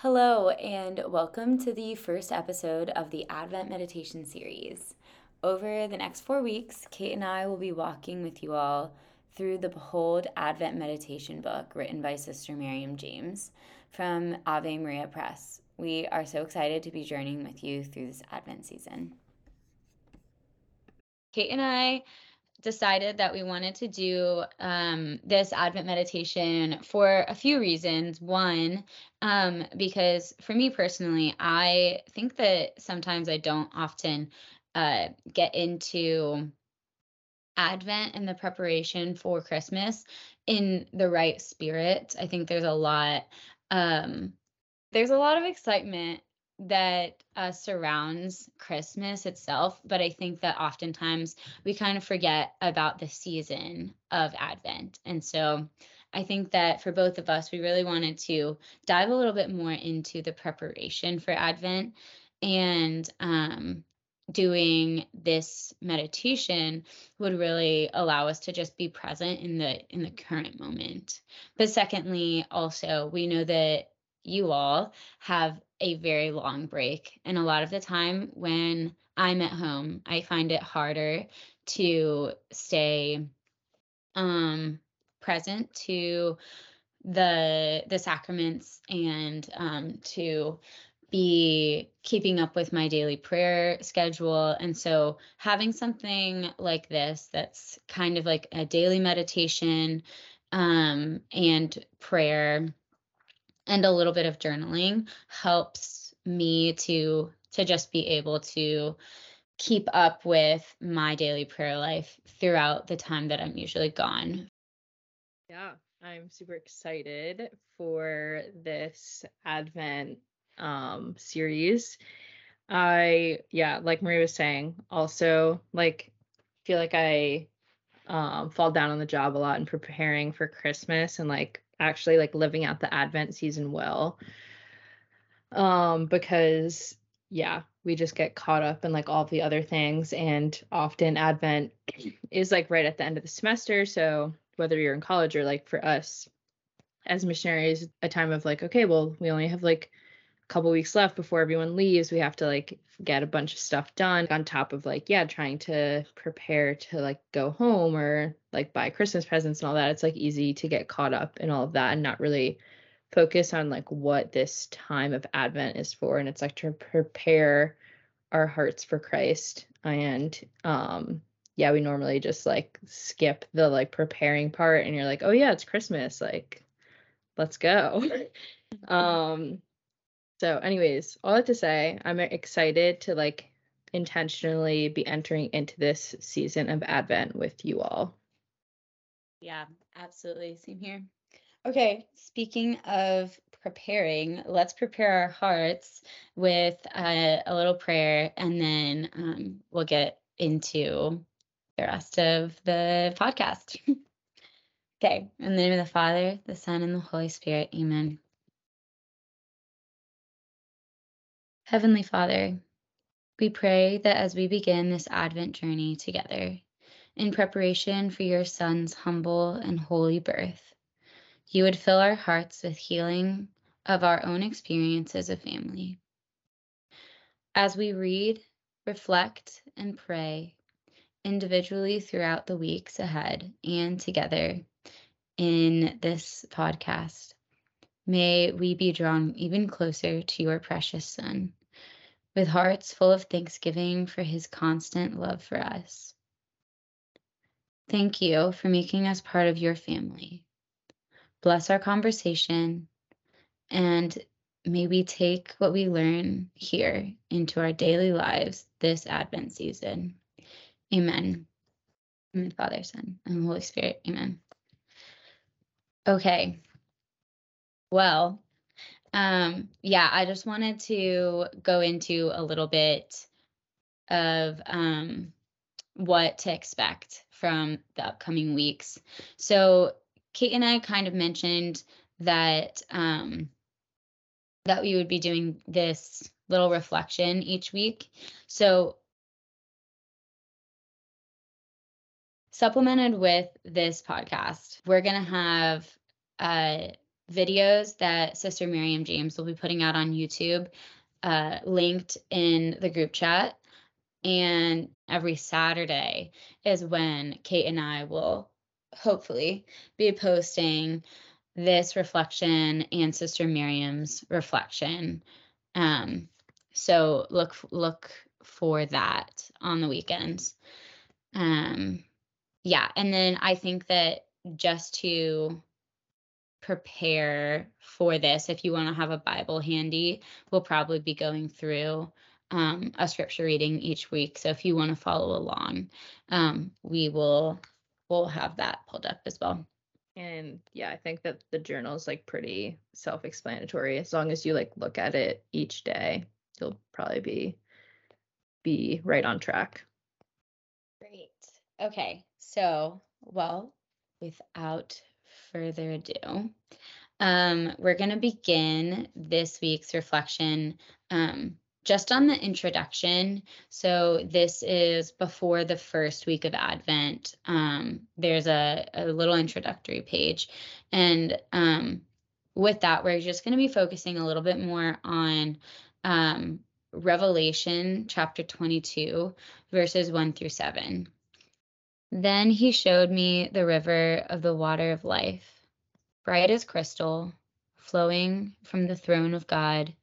Hello, and welcome to the first episode of the Advent Meditation Series. Over the next four weeks, Kate and I will be walking with you all through the Behold Advent Meditation book written by Sister Miriam James from Ave Maria Press. We are so excited to be journeying with you through this Advent season. Kate and I decided that we wanted to do um, this Advent meditation for a few reasons. One, um, because for me personally, I think that sometimes I don't often uh, get into Advent and the preparation for Christmas in the right spirit. I think there's a lot. Um, there's a lot of excitement that uh, surrounds Christmas itself, but I think that oftentimes we kind of forget about the season of Advent. And so I think that for both of us, we really wanted to dive a little bit more into the preparation for Advent and um, doing this meditation would really allow us to just be present in the in the current moment but secondly also we know that you all have a very long break. And a lot of the time when I'm at home, I find it harder to stay um present to the the sacraments and um to be keeping up with my daily prayer schedule and so having something like this that's kind of like a daily meditation um and prayer and a little bit of journaling helps me to to just be able to keep up with my daily prayer life throughout the time that I'm usually gone. Yeah, I'm super excited for this Advent um series. I yeah, like Maria was saying, also like feel like I um fall down on the job a lot in preparing for Christmas and like actually like living out the advent season well. Um because yeah we just get caught up in like all the other things and often advent is like right at the end of the semester so whether you're in college or like for us as missionaries a time of like okay well we only have like couple weeks left before everyone leaves we have to like get a bunch of stuff done on top of like yeah trying to prepare to like go home or like buy christmas presents and all that. It's like easy to get caught up in all of that and not really focus on like what this time of advent is for. And it's like to prepare our hearts for christ. And um yeah we normally just like skip the like preparing part and you're like oh yeah it's christmas. Like let's go. Um so, anyways, all that to say, I'm excited to like intentionally be entering into this season of Advent with you all. Yeah, absolutely. Same here. Okay, speaking of preparing, let's prepare our hearts with a, a little prayer and then um, we'll get into the rest of the podcast. okay, in the name of the Father, the Son, and the Holy Spirit, amen. Heavenly Father, we pray that as we begin this Advent journey together, in preparation for your Son's humble and holy birth, you would fill our hearts with healing of our own experience as a family. As we read, reflect, and pray individually throughout the weeks ahead and together in this podcast, May we be drawn even closer to your precious Son, with hearts full of thanksgiving for his constant love for us. Thank you for making us part of your family. Bless our conversation, and may we take what we learn here into our daily lives this Advent season. Amen. Amen, Father, Son, and Holy Spirit. Amen. Okay, well, um, yeah, I just wanted to go into a little bit of um, what to expect from the upcoming weeks. So, Kate and I kind of mentioned that um, that we would be doing this little reflection each week. So, supplemented with this podcast, we're going to have uh, videos that Sister Miriam James will be putting out on YouTube, uh, linked in the group chat. And every Saturday is when Kate and I will hopefully be posting this reflection and Sister Miriam's reflection. Um, so look look for that on the weekends. Um, yeah, and then I think that just to prepare for this, if you want to have a Bible handy, we'll probably be going through um, a scripture reading each week. So if you want to follow along, um, we will we'll have that pulled up as well. And yeah, I think that the journal is like pretty self-explanatory. As long as you like look at it each day, you'll probably be be right on track. Great. Okay. So, well, without further ado, um, we're going to begin this week's reflection um, just on the introduction. So this is before the first week of Advent. Um, there's a, a, little introductory page. And um, with that, we're just going to be focusing a little bit more on um, Revelation chapter 22, verses 1 through 7. Then he showed me the river of the water of life, bright as crystal, flowing from the throne of God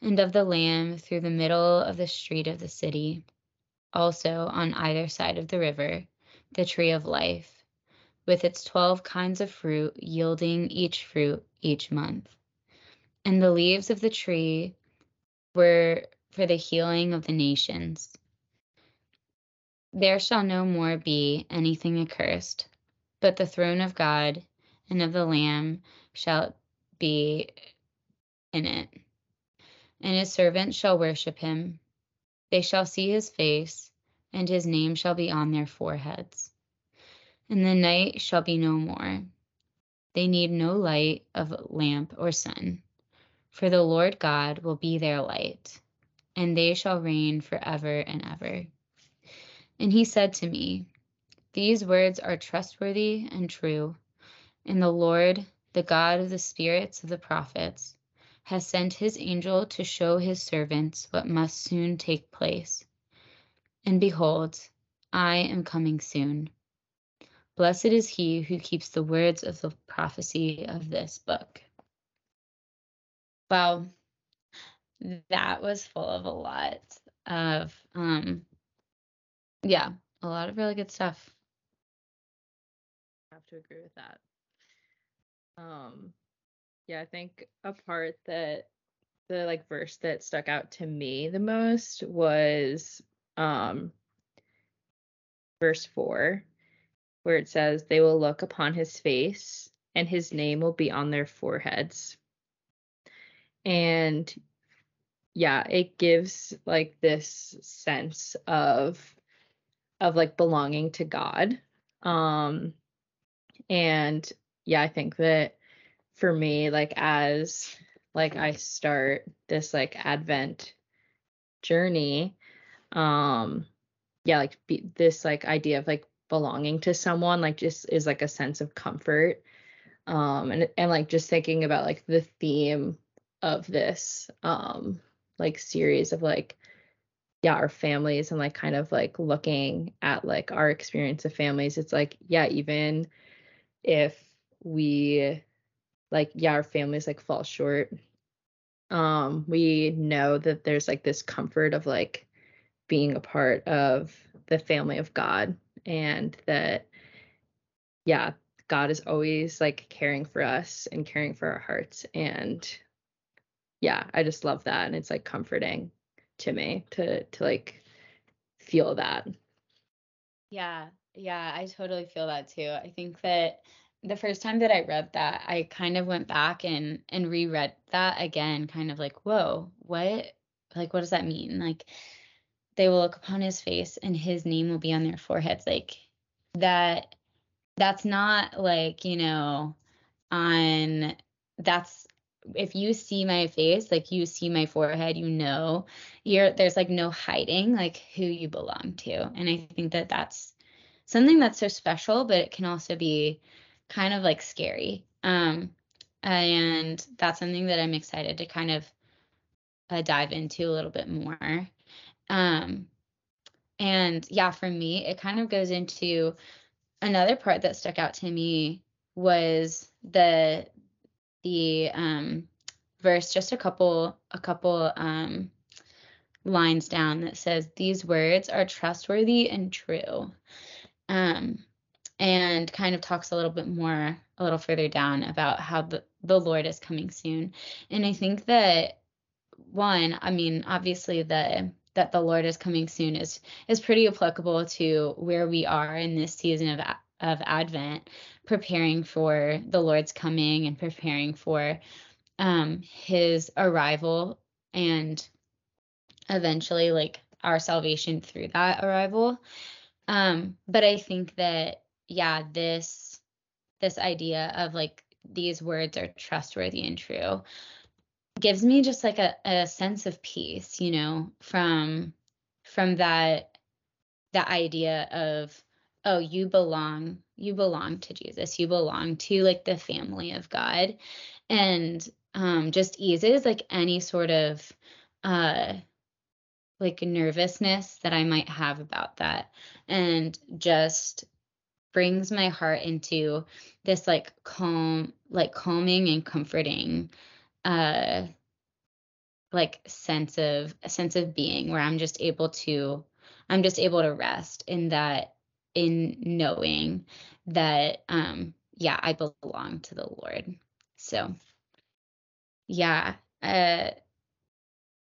and of the Lamb through the middle of the street of the city. Also, on either side of the river, the tree of life, with its twelve kinds of fruit, yielding each fruit each month. And the leaves of the tree were for the healing of the nations. There shall no more be anything accursed, but the throne of God and of the Lamb shall be in it and his servants shall worship him. They shall see his face, and his name shall be on their foreheads. And the night shall be no more. They need no light of lamp or sun, for the Lord God will be their light, and they shall reign forever and ever. And he said to me, These words are trustworthy and true, and the Lord, the God of the spirits of the prophets, has sent his angel to show his servants what must soon take place. And behold, I am coming soon. Blessed is he who keeps the words of the prophecy of this book. Wow, that was full of a lot of, um, yeah, a lot of really good stuff. I have to agree with that. Um, yeah, I think a part that the like verse that stuck out to me the most was um verse 4 where it says they will look upon his face and his name will be on their foreheads. And yeah, it gives like this sense of of like belonging to God. Um and yeah, I think that for me like as like I start this like advent journey um yeah like be, this like idea of like belonging to someone like just is like a sense of comfort um and and like just thinking about like the theme of this um like series of like yeah our families and like kind of like looking at like our experience of families it's like yeah even if we like yeah our families like fall short um we know that there's like this comfort of like being a part of the family of god and that yeah god is always like caring for us and caring for our hearts and yeah i just love that and it's like comforting to me to to like feel that yeah yeah i totally feel that too i think that the first time that I read that, I kind of went back and and reread that again, kind of like, whoa, what like what does that mean? Like they will look upon his face and his name will be on their foreheads. Like that that's not like, you know, on that's if you see my face, like you see my forehead, you know, you're there's like no hiding like who you belong to. And I think that that's something that's so special, but it can also be kind of like scary. Um, and that's something that I'm excited to kind of uh, dive into a little bit more. Um, and yeah, for me, it kind of goes into another part that stuck out to me was the the um, verse just a couple a couple um, lines down that says these words are trustworthy and true. Um, and kind of talks a little bit more a little further down about how the, the lord is coming soon. And i think that one i mean obviously the that the lord is coming soon is is pretty applicable to where we are in this season of of advent preparing for the lord's coming and preparing for um his arrival and eventually like our salvation through that arrival. Um but i think that yeah this this idea of like these words are trustworthy and true gives me just like a, a sense of peace you know from from that that idea of oh you belong you belong to jesus. You belong to like the family of god. And um just eases like any sort of uh like nervousness that I might have about that. And just brings my heart into this like calm like calming and comforting uh like sense of a sense of being where I'm just able to I'm just able to rest in that in knowing that um yeah I belong to the Lord. So yeah uh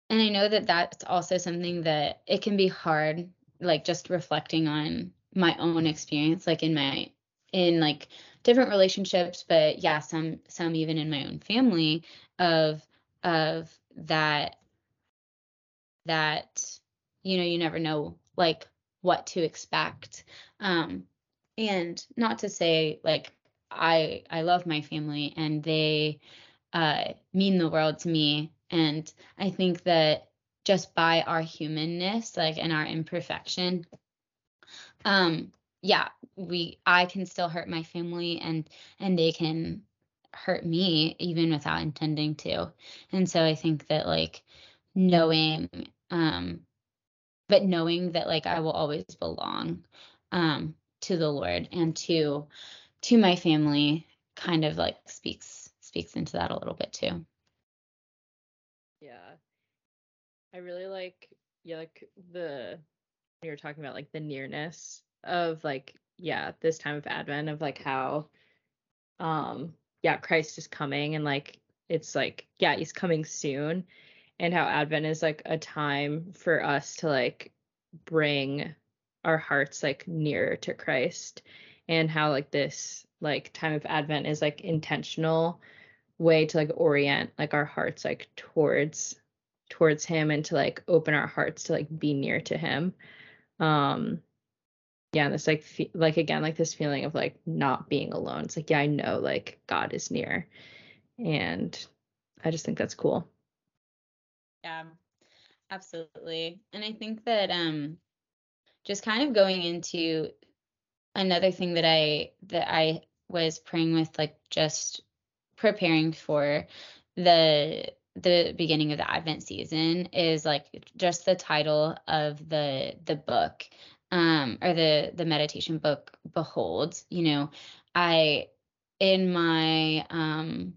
and I know that that's also something that it can be hard, like just reflecting on my own experience, like in my in like different relationships, but yeah, some some even in my own family of of that that you know you never know like what to expect um and not to say like i i love my family and they uh mean the world to me and I think that just by our humanness, like and our imperfection, um, yeah, we I can still hurt my family and and they can hurt me even without intending to. And so I think that like knowing um but knowing that like I will always belong um to the Lord and to to my family kind of like speaks speaks into that a little bit too. Yeah. I really like yeah, like the you were talking about like the nearness of like yeah, this time of Advent of like how um yeah, Christ is coming and like it's like yeah, he's coming soon and how Advent is like a time for us to like bring our hearts like nearer to Christ and how like this like time of Advent is like intentional way to like orient like our hearts like towards towards him and to like open our hearts to like be near to him. Um yeah and this like fe- like again like this feeling of like not being alone. It's like yeah i know like god is near and i just think that's cool yeah absolutely. And i think that um just kind of going into another thing that i that i was praying with like just preparing for the the beginning of the advent season is like just the title of the the book um or the the meditation book behold you know i in my um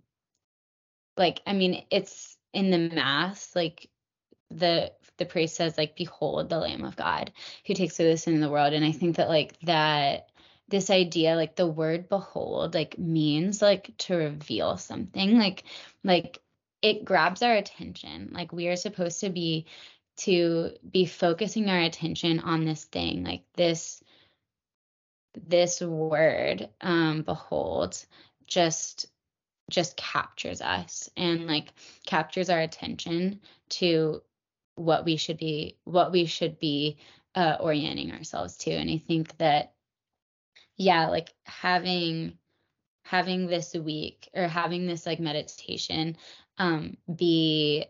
like i mean it's in the mass like the the priest says like behold the lamb of god who takes away the sin of the world. And i think that like that this idea like the word behold like means like to reveal something like like it grabs our attention. Like we are supposed to be to be focusing our attention on this thing like this this word um behold just just captures us and like captures our attention to what we should be what we should be uh, orienting ourselves to. And i think that yeah, like having having this week or having this like meditation um be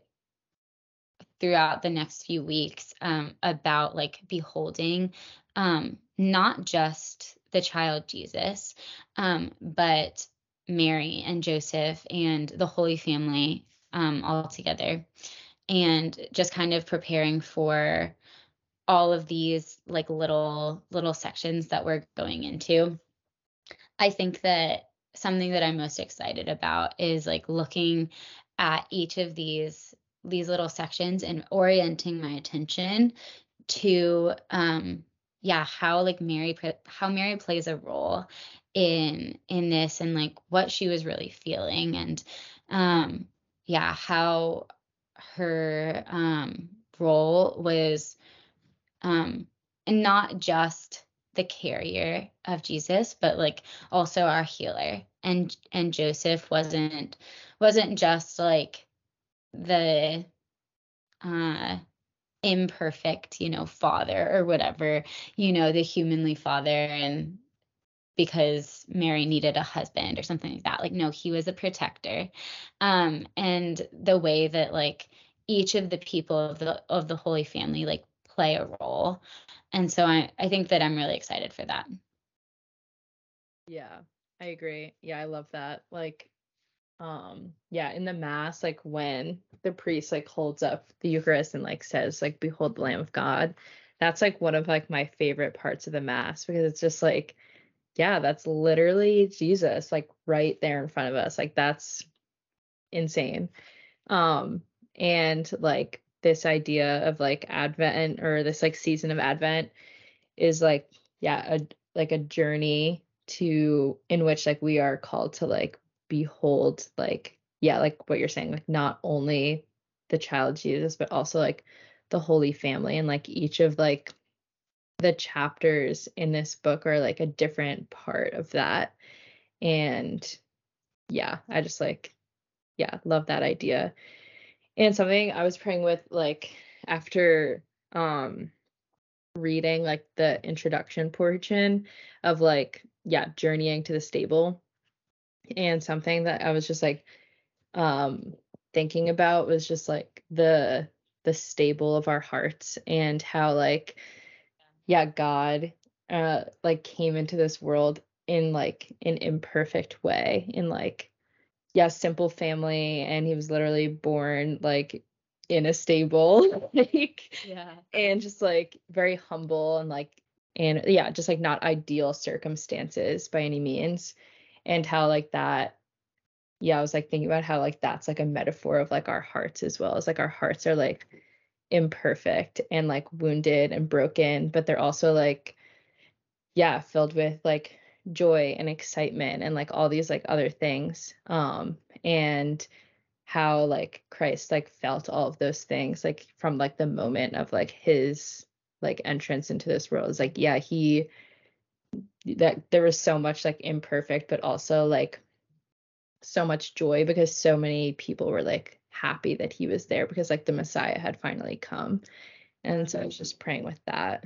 throughout the next few weeks um about like beholding um not just the child Jesus um but Mary and Joseph and the Holy Family um, all together, and just kind of preparing for all of these like little little sections that we're going into. I think that something that I'm most excited about is like looking at each of these these little sections and orienting my attention to um yeah how like mary how mary plays a role in in this and like what she was really feeling and um yeah how her um role was um and not just the carrier of Jesus but like also our healer. And and Joseph wasn't wasn't just like the uh imperfect, you know, father or whatever, you know, the humanly father and because Mary needed a husband or something like that. Like no, he was a protector. Um and the way that like each of the people of the of the Holy Family like play a role. And so I I think that I'm really excited for that. Yeah, I agree. Yeah, I love that. Like um yeah in the mass like when the priest like holds up the eucharist and like says like behold the lamb of god that's like one of like my favorite parts of the mass because it's just like yeah that's literally jesus like right there in front of us like that's insane. Um and like this idea of like advent or this like season of advent is like yeah a like a journey to in which like we are called to like behold like yeah like what you're saying like not only the child jesus but also like the holy family and like each of like the chapters in this book are like a different part of that. And yeah i just like yeah love that idea. And something i was praying with like after um reading like the introduction portion of like yeah journeying to the stable. And something that I was just like um thinking about was just like the the stable of our hearts and how like yeah god uh like came into this world in like an imperfect way in like yeah simple family and he was literally born like in a stable like yeah. and just like very humble and like and yeah just like not ideal circumstances by any means and how like that yeah i was like thinking about how like that's like a metaphor of like our hearts as well as like our hearts are like imperfect and like wounded and broken but they're also like yeah filled with like joy and excitement and like all these like other things um and how like Christ like felt all of those things like from like the moment of like his like entrance into this world. Is like yeah he that there was so much like imperfect but also like so much joy because so many people were like happy that he was there because like the messiah had finally come. And so i was just praying with that.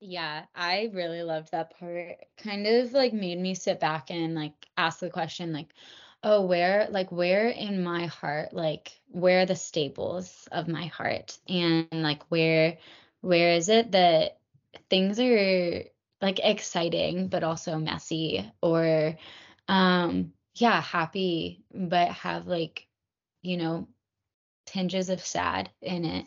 Yeah i really loved that part. Kind of like made me sit back and like ask the question like oh where like where in my heart like where are the stables of my heart? And like where where is it that things are like exciting but also messy or um yeah happy but have like you know tinges of sad in it.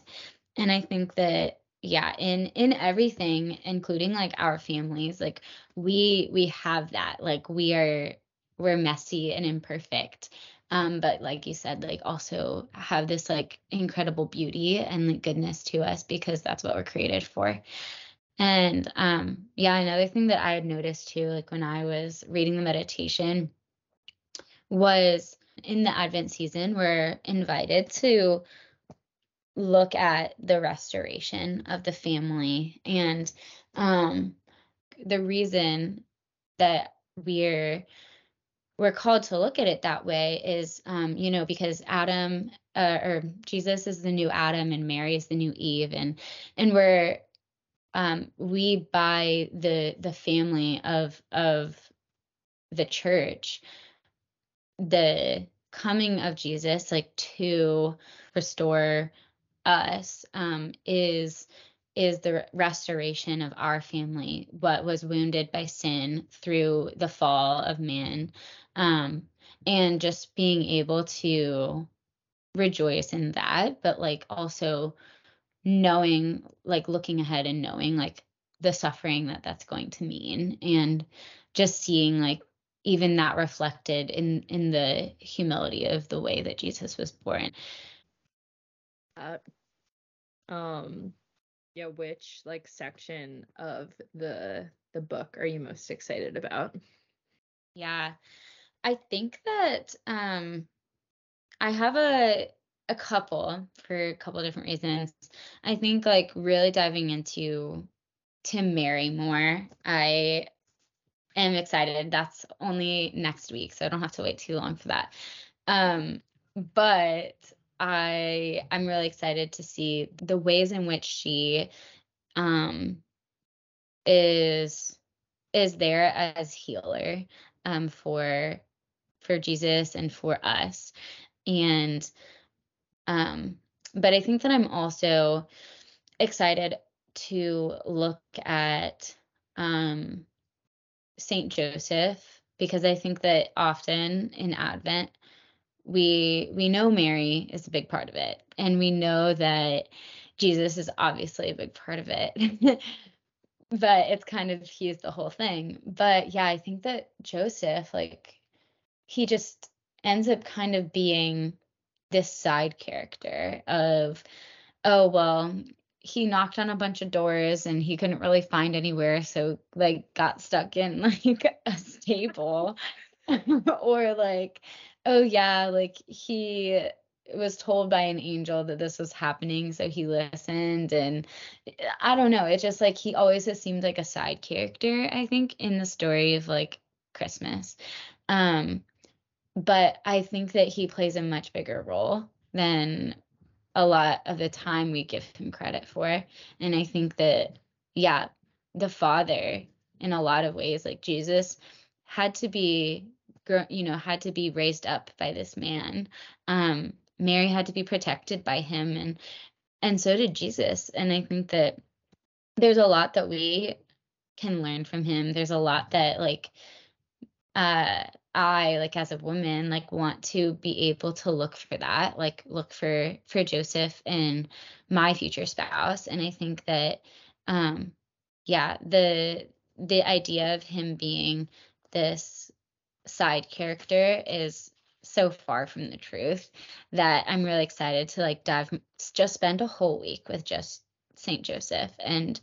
And i think that yeah in in everything including like our families like we we have that like we are we're messy and imperfect. Um but like you said like also have this like incredible beauty and like goodness to us because that's what we're created for. And um, yeah, another thing that I had noticed too, like when I was reading the meditation, was in the Advent season, we're invited to look at the restoration of the family. And um, the reason that we're we're called to look at it that way is um, you know because adam uh, or jesus is the new adam and mary is the new eve and and we're um, we by the the family of of the church the coming of jesus like to restore us um, is is the restoration of our family what was wounded by sin through the fall of man Um, and just being able to rejoice in that, but like also knowing, like looking ahead and knowing like the suffering that that's going to mean and just seeing like even that reflected in in the humility of the way that Jesus was born. Uh, um yeah, which like section of the the book are you most excited about? Yeah. I think that um I have a a couple for a couple different reasons. I think like really diving into to Mary more. I am excited. That's only next week, so I don't have to wait too long for that. Um but I I'm really excited to see the ways in which she um is is there as healer um for for Jesus and for us. And um but I think that I'm also excited to look at um Saint Joseph because I think that often in Advent we we know Mary is a big part of it and we know that Jesus is obviously a big part of it. but it's kind of he's the whole thing. But yeah, I think that Joseph like he just ends up kind of being this side character of oh well he knocked on a bunch of doors and he couldn't really find anywhere so like got stuck in like a stable. Or like oh yeah like he was told by an angel that this was happening so he listened and i don't know it just like he always has seemed like a side character i think in the story of like christmas. Um but i think that he plays a much bigger role than a lot of the time we give him credit for. And i think that yeah the father in a lot of ways like jesus had to be you know had to be raised up by this man. Um mary had to be protected by him and and so did jesus. And i think that there's a lot that we can learn from him. There's a lot that like uh I like as a woman like want to be able to look for that like look for for Joseph and my future spouse. And I think that um yeah the the idea of him being this side character is so far from the truth that I'm really excited to like dive just spend a whole week with just Saint Joseph and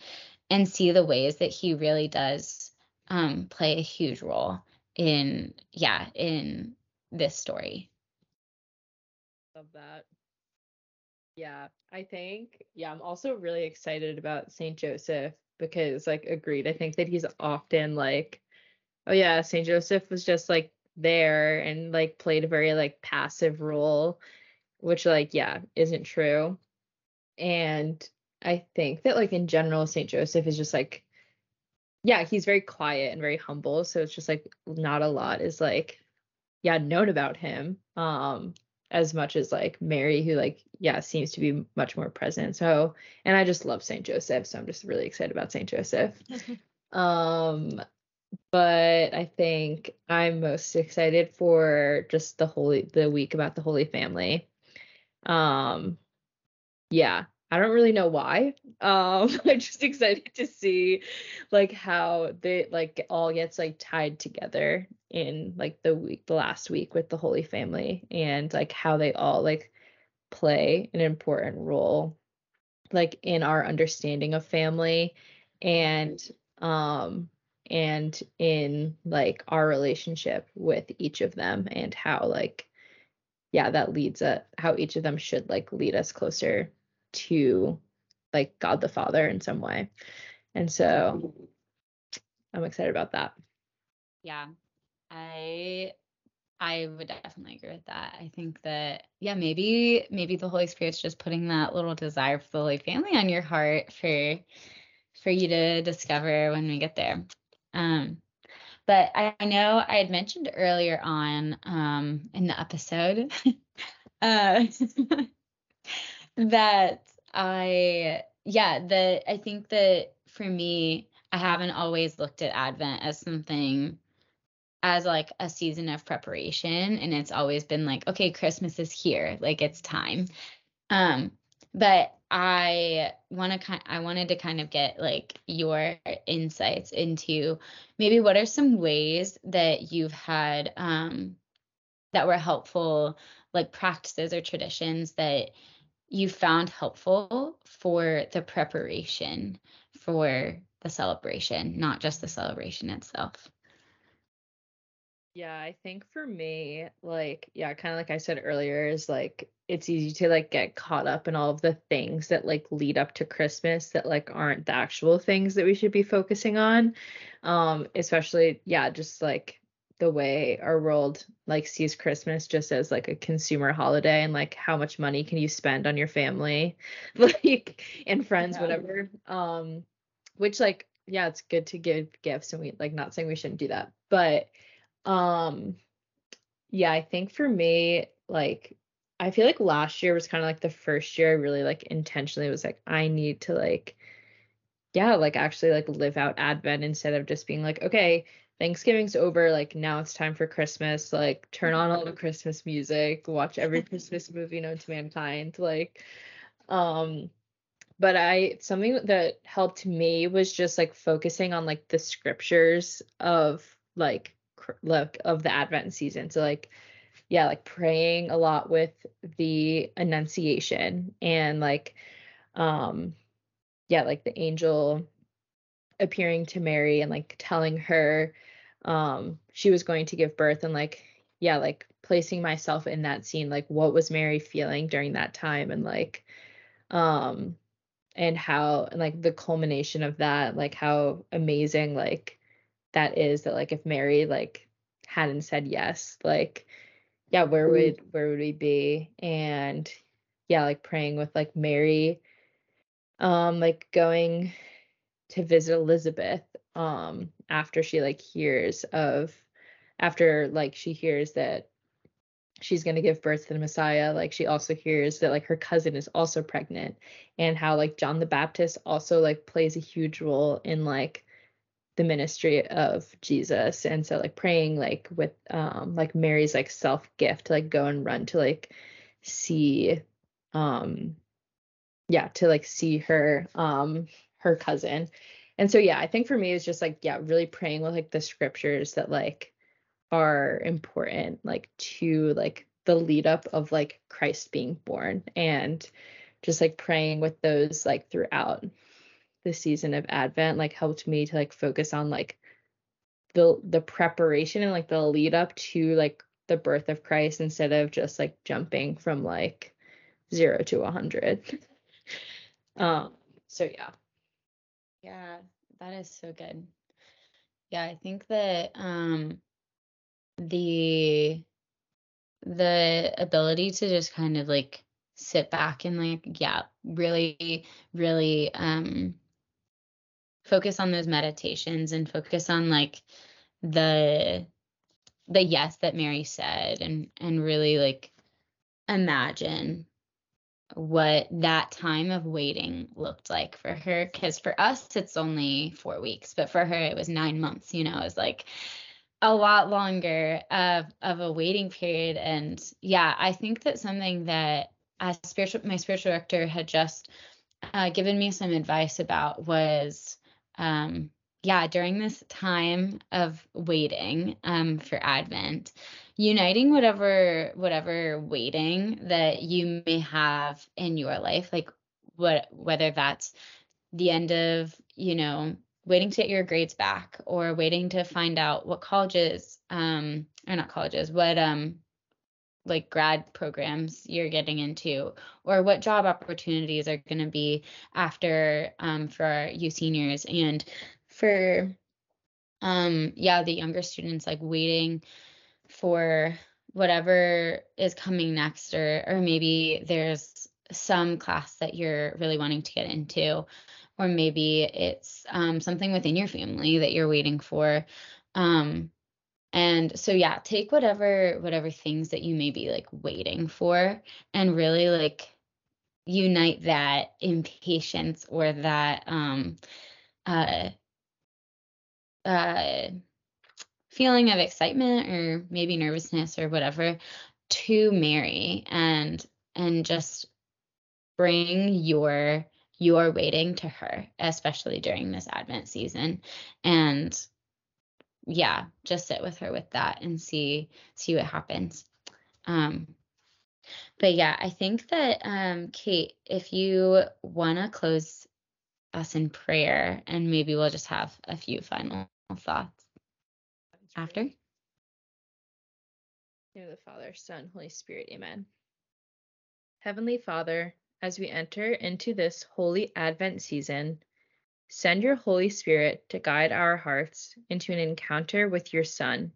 and see the ways that he really does um play a huge role in yeah in this story. Love that. Yeah i think yeah i'm also really excited about saint joseph because like agreed i think that he's often like oh yeah saint joseph was just like there and like played a very like passive role which like yeah isn't true. And i think that like in general saint joseph is just like yeah, he's very quiet and very humble. So it's just like not a lot is like, yeah, known about him. Um, as much as like Mary, who like, yeah, seems to be much more present. So, and I just love Saint Joseph. So I'm just really excited about Saint Joseph. um, but I think I'm most excited for just the holy the week about the Holy Family. Um, yeah, I don't really know why. Um, I'm just excited to see like how they like all gets like tied together in like the week, the last week with the Holy Family, and like how they all like play an important role, like in our understanding of family, and um and in like our relationship with each of them and how like yeah that leads a how each of them should like lead us closer to like God the Father in some way. And so I'm excited about that. Yeah. I I would definitely agree with that. I think that yeah, maybe maybe the Holy Spirit's just putting that little desire for the Holy Family on your heart for for you to discover when we get there. Um but I, I know I had mentioned earlier on um in the episode uh that I yeah, that I think that for me, I haven't always looked at Advent as something as like a season of preparation and it's always been like okay christmas is here like it's time. Um but i want to kind i wanted to kind of get like your insights into maybe what are some ways that you've had um that were helpful like practices or traditions that you found helpful for the preparation for the celebration, not just the celebration itself. Yeah, I think for me, like, yeah, kind of like I said earlier, is like it's easy to like get caught up in all of the things that like lead up to Christmas that like aren't the actual things that we should be focusing on. Um, especially, yeah, just like the way our world like sees Christmas just as like a consumer holiday and like how much money can you spend on your family, like and friends, yeah. whatever. Um, which like yeah, it's good to give gifts and we like not saying we shouldn't do that, but um yeah, I think for me, like I feel like last year was kind of like the first year I really like intentionally was like, I need to like, yeah, like actually like live out Advent instead of just being like, okay, Thanksgiving's over, like now it's time for Christmas, like turn on all the Christmas music, watch every Christmas movie known to mankind, like um but I something that helped me was just like focusing on like the scriptures of like look of the advent season so like yeah like praying a lot with the annunciation and like um yeah like the angel appearing to mary and like telling her um she was going to give birth and like yeah like placing myself in that scene like what was mary feeling during that time and like um and how and like the culmination of that like how amazing like that is that like if Mary like hadn't said yes, like yeah, where mm-hmm. would where would we be? And yeah, like praying with like Mary, um, like going to visit Elizabeth um after she like hears of after like she hears that she's going to give birth to the Messiah, like she also hears that like her cousin is also pregnant and how like John the Baptist also like plays a huge role in like the ministry of Jesus. And so like praying like with um like Mary's like self gift to like go and run to like see um yeah, to like see her um her cousin. And so yeah, I think for me it's just like yeah, really praying with like the scriptures that like are important like to like the lead up of like Christ being born and just like praying with those like throughout the season of Advent like helped me to like focus on like the the preparation and like the lead up to like the birth of Christ instead of just like jumping from like 0 to a 100. um so yeah. Yeah, that is so good. Yeah, I think that um the the ability to just kind of like sit back and like yeah really really um focus on those meditations and focus on like the the yes that Mary said and and really like imagine what that time of waiting looked like for her cuz for us it's only 4 weeks but for her it was 9 months you know it was like a lot longer of of a waiting period. And yeah i think that something that as spiritual my spiritual director had just uh, given me some advice about was um yeah during this time of waiting um for advent uniting whatever whatever waiting that you may have in your life like what whether that's the end of you know waiting to get your grades back or waiting to find out what colleges um or not colleges what um like grad programs you're getting into or what job opportunities are going to be after um for you seniors. And for um yeah the younger students like waiting for whatever is coming next or or maybe there's some class that you're really wanting to get into. Or maybe it's um, something within your family that you're waiting for. Um, and so yeah take whatever whatever things that you may be like waiting for and really like unite that impatience or that um uh uh feeling of excitement or maybe nervousness or whatever to Mary and and just bring your your waiting to her, especially during this Advent season. And yeah, just sit with her with that and see see what happens. Um but yeah, I think that um Kate, if you want to close us in prayer and maybe we'll just have a few final thoughts after. In the the Father, Son, Holy Spirit, Amen. Heavenly Father, as we enter into this holy Advent season, send your Holy Spirit to guide our hearts into an encounter with your Son,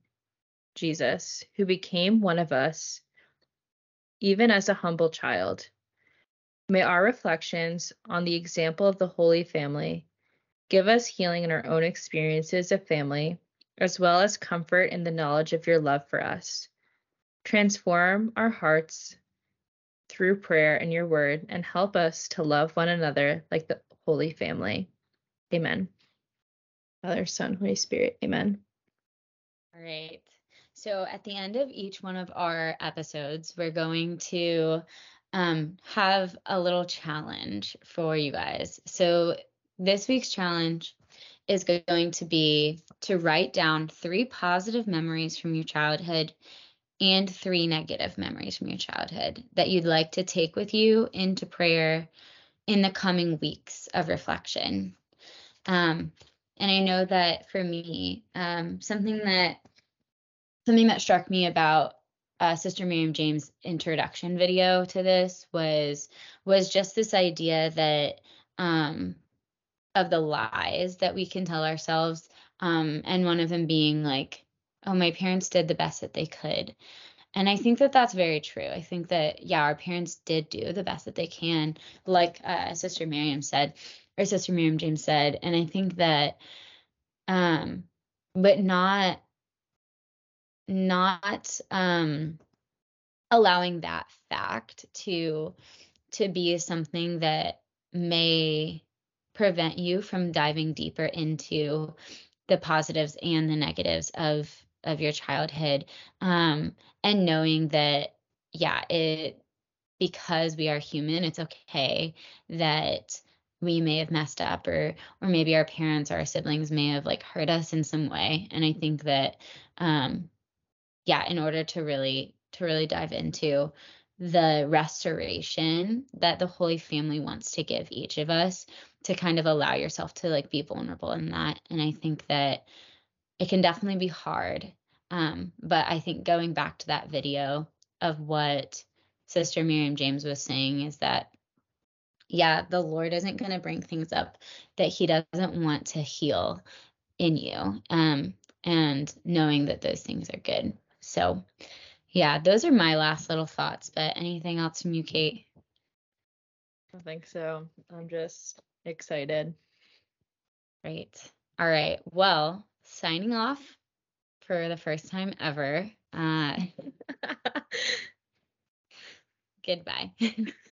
Jesus, who became one of us, even as a humble child. May our reflections on the example of the Holy Family give us healing in our own experiences of family, as well as comfort in the knowledge of your love for us. Transform our hearts through prayer and your word and help us to love one another like the Holy Family. Amen. Father, Son, Holy Spirit. Amen. All right. So at the end of each one of our episodes, we're going to um, have a little challenge for you guys. So this week's challenge is going to be to write down three positive memories from your childhood and three negative memories from your childhood that you'd like to take with you into prayer in the coming weeks of reflection. Um, and I know that for me, um, something that something that struck me about uh, Sister Miriam James' introduction video to this was was just this idea that um, of the lies that we can tell ourselves, um, and one of them being like oh, my parents did the best that they could. And I think that that's very true. I think that, yeah, our parents did do the best that they can, like uh, Sister Miriam said, or Sister Miriam James said. And I think that, um, but not, not, um, allowing that fact to, to be something that may prevent you from diving deeper into the positives and the negatives of of your childhood um, and knowing that yeah it because we are human it's okay that we may have messed up or or maybe our parents or our siblings may have like hurt us in some way. And i think that um yeah in order to really to really dive into the restoration that the holy family wants to give each of us to kind of allow yourself to like be vulnerable in that and i think that it can definitely be hard. Um, but I think going back to that video of what Sister Miriam James was saying is that, yeah, the Lord isn't going to bring things up that He doesn't want to heal in you. Um, and knowing that those things are good. So, yeah, those are my last little thoughts. But anything else from you, Kate? I think so. I'm just excited. Great. All right. Well, signing off for the first time ever. Uh, goodbye.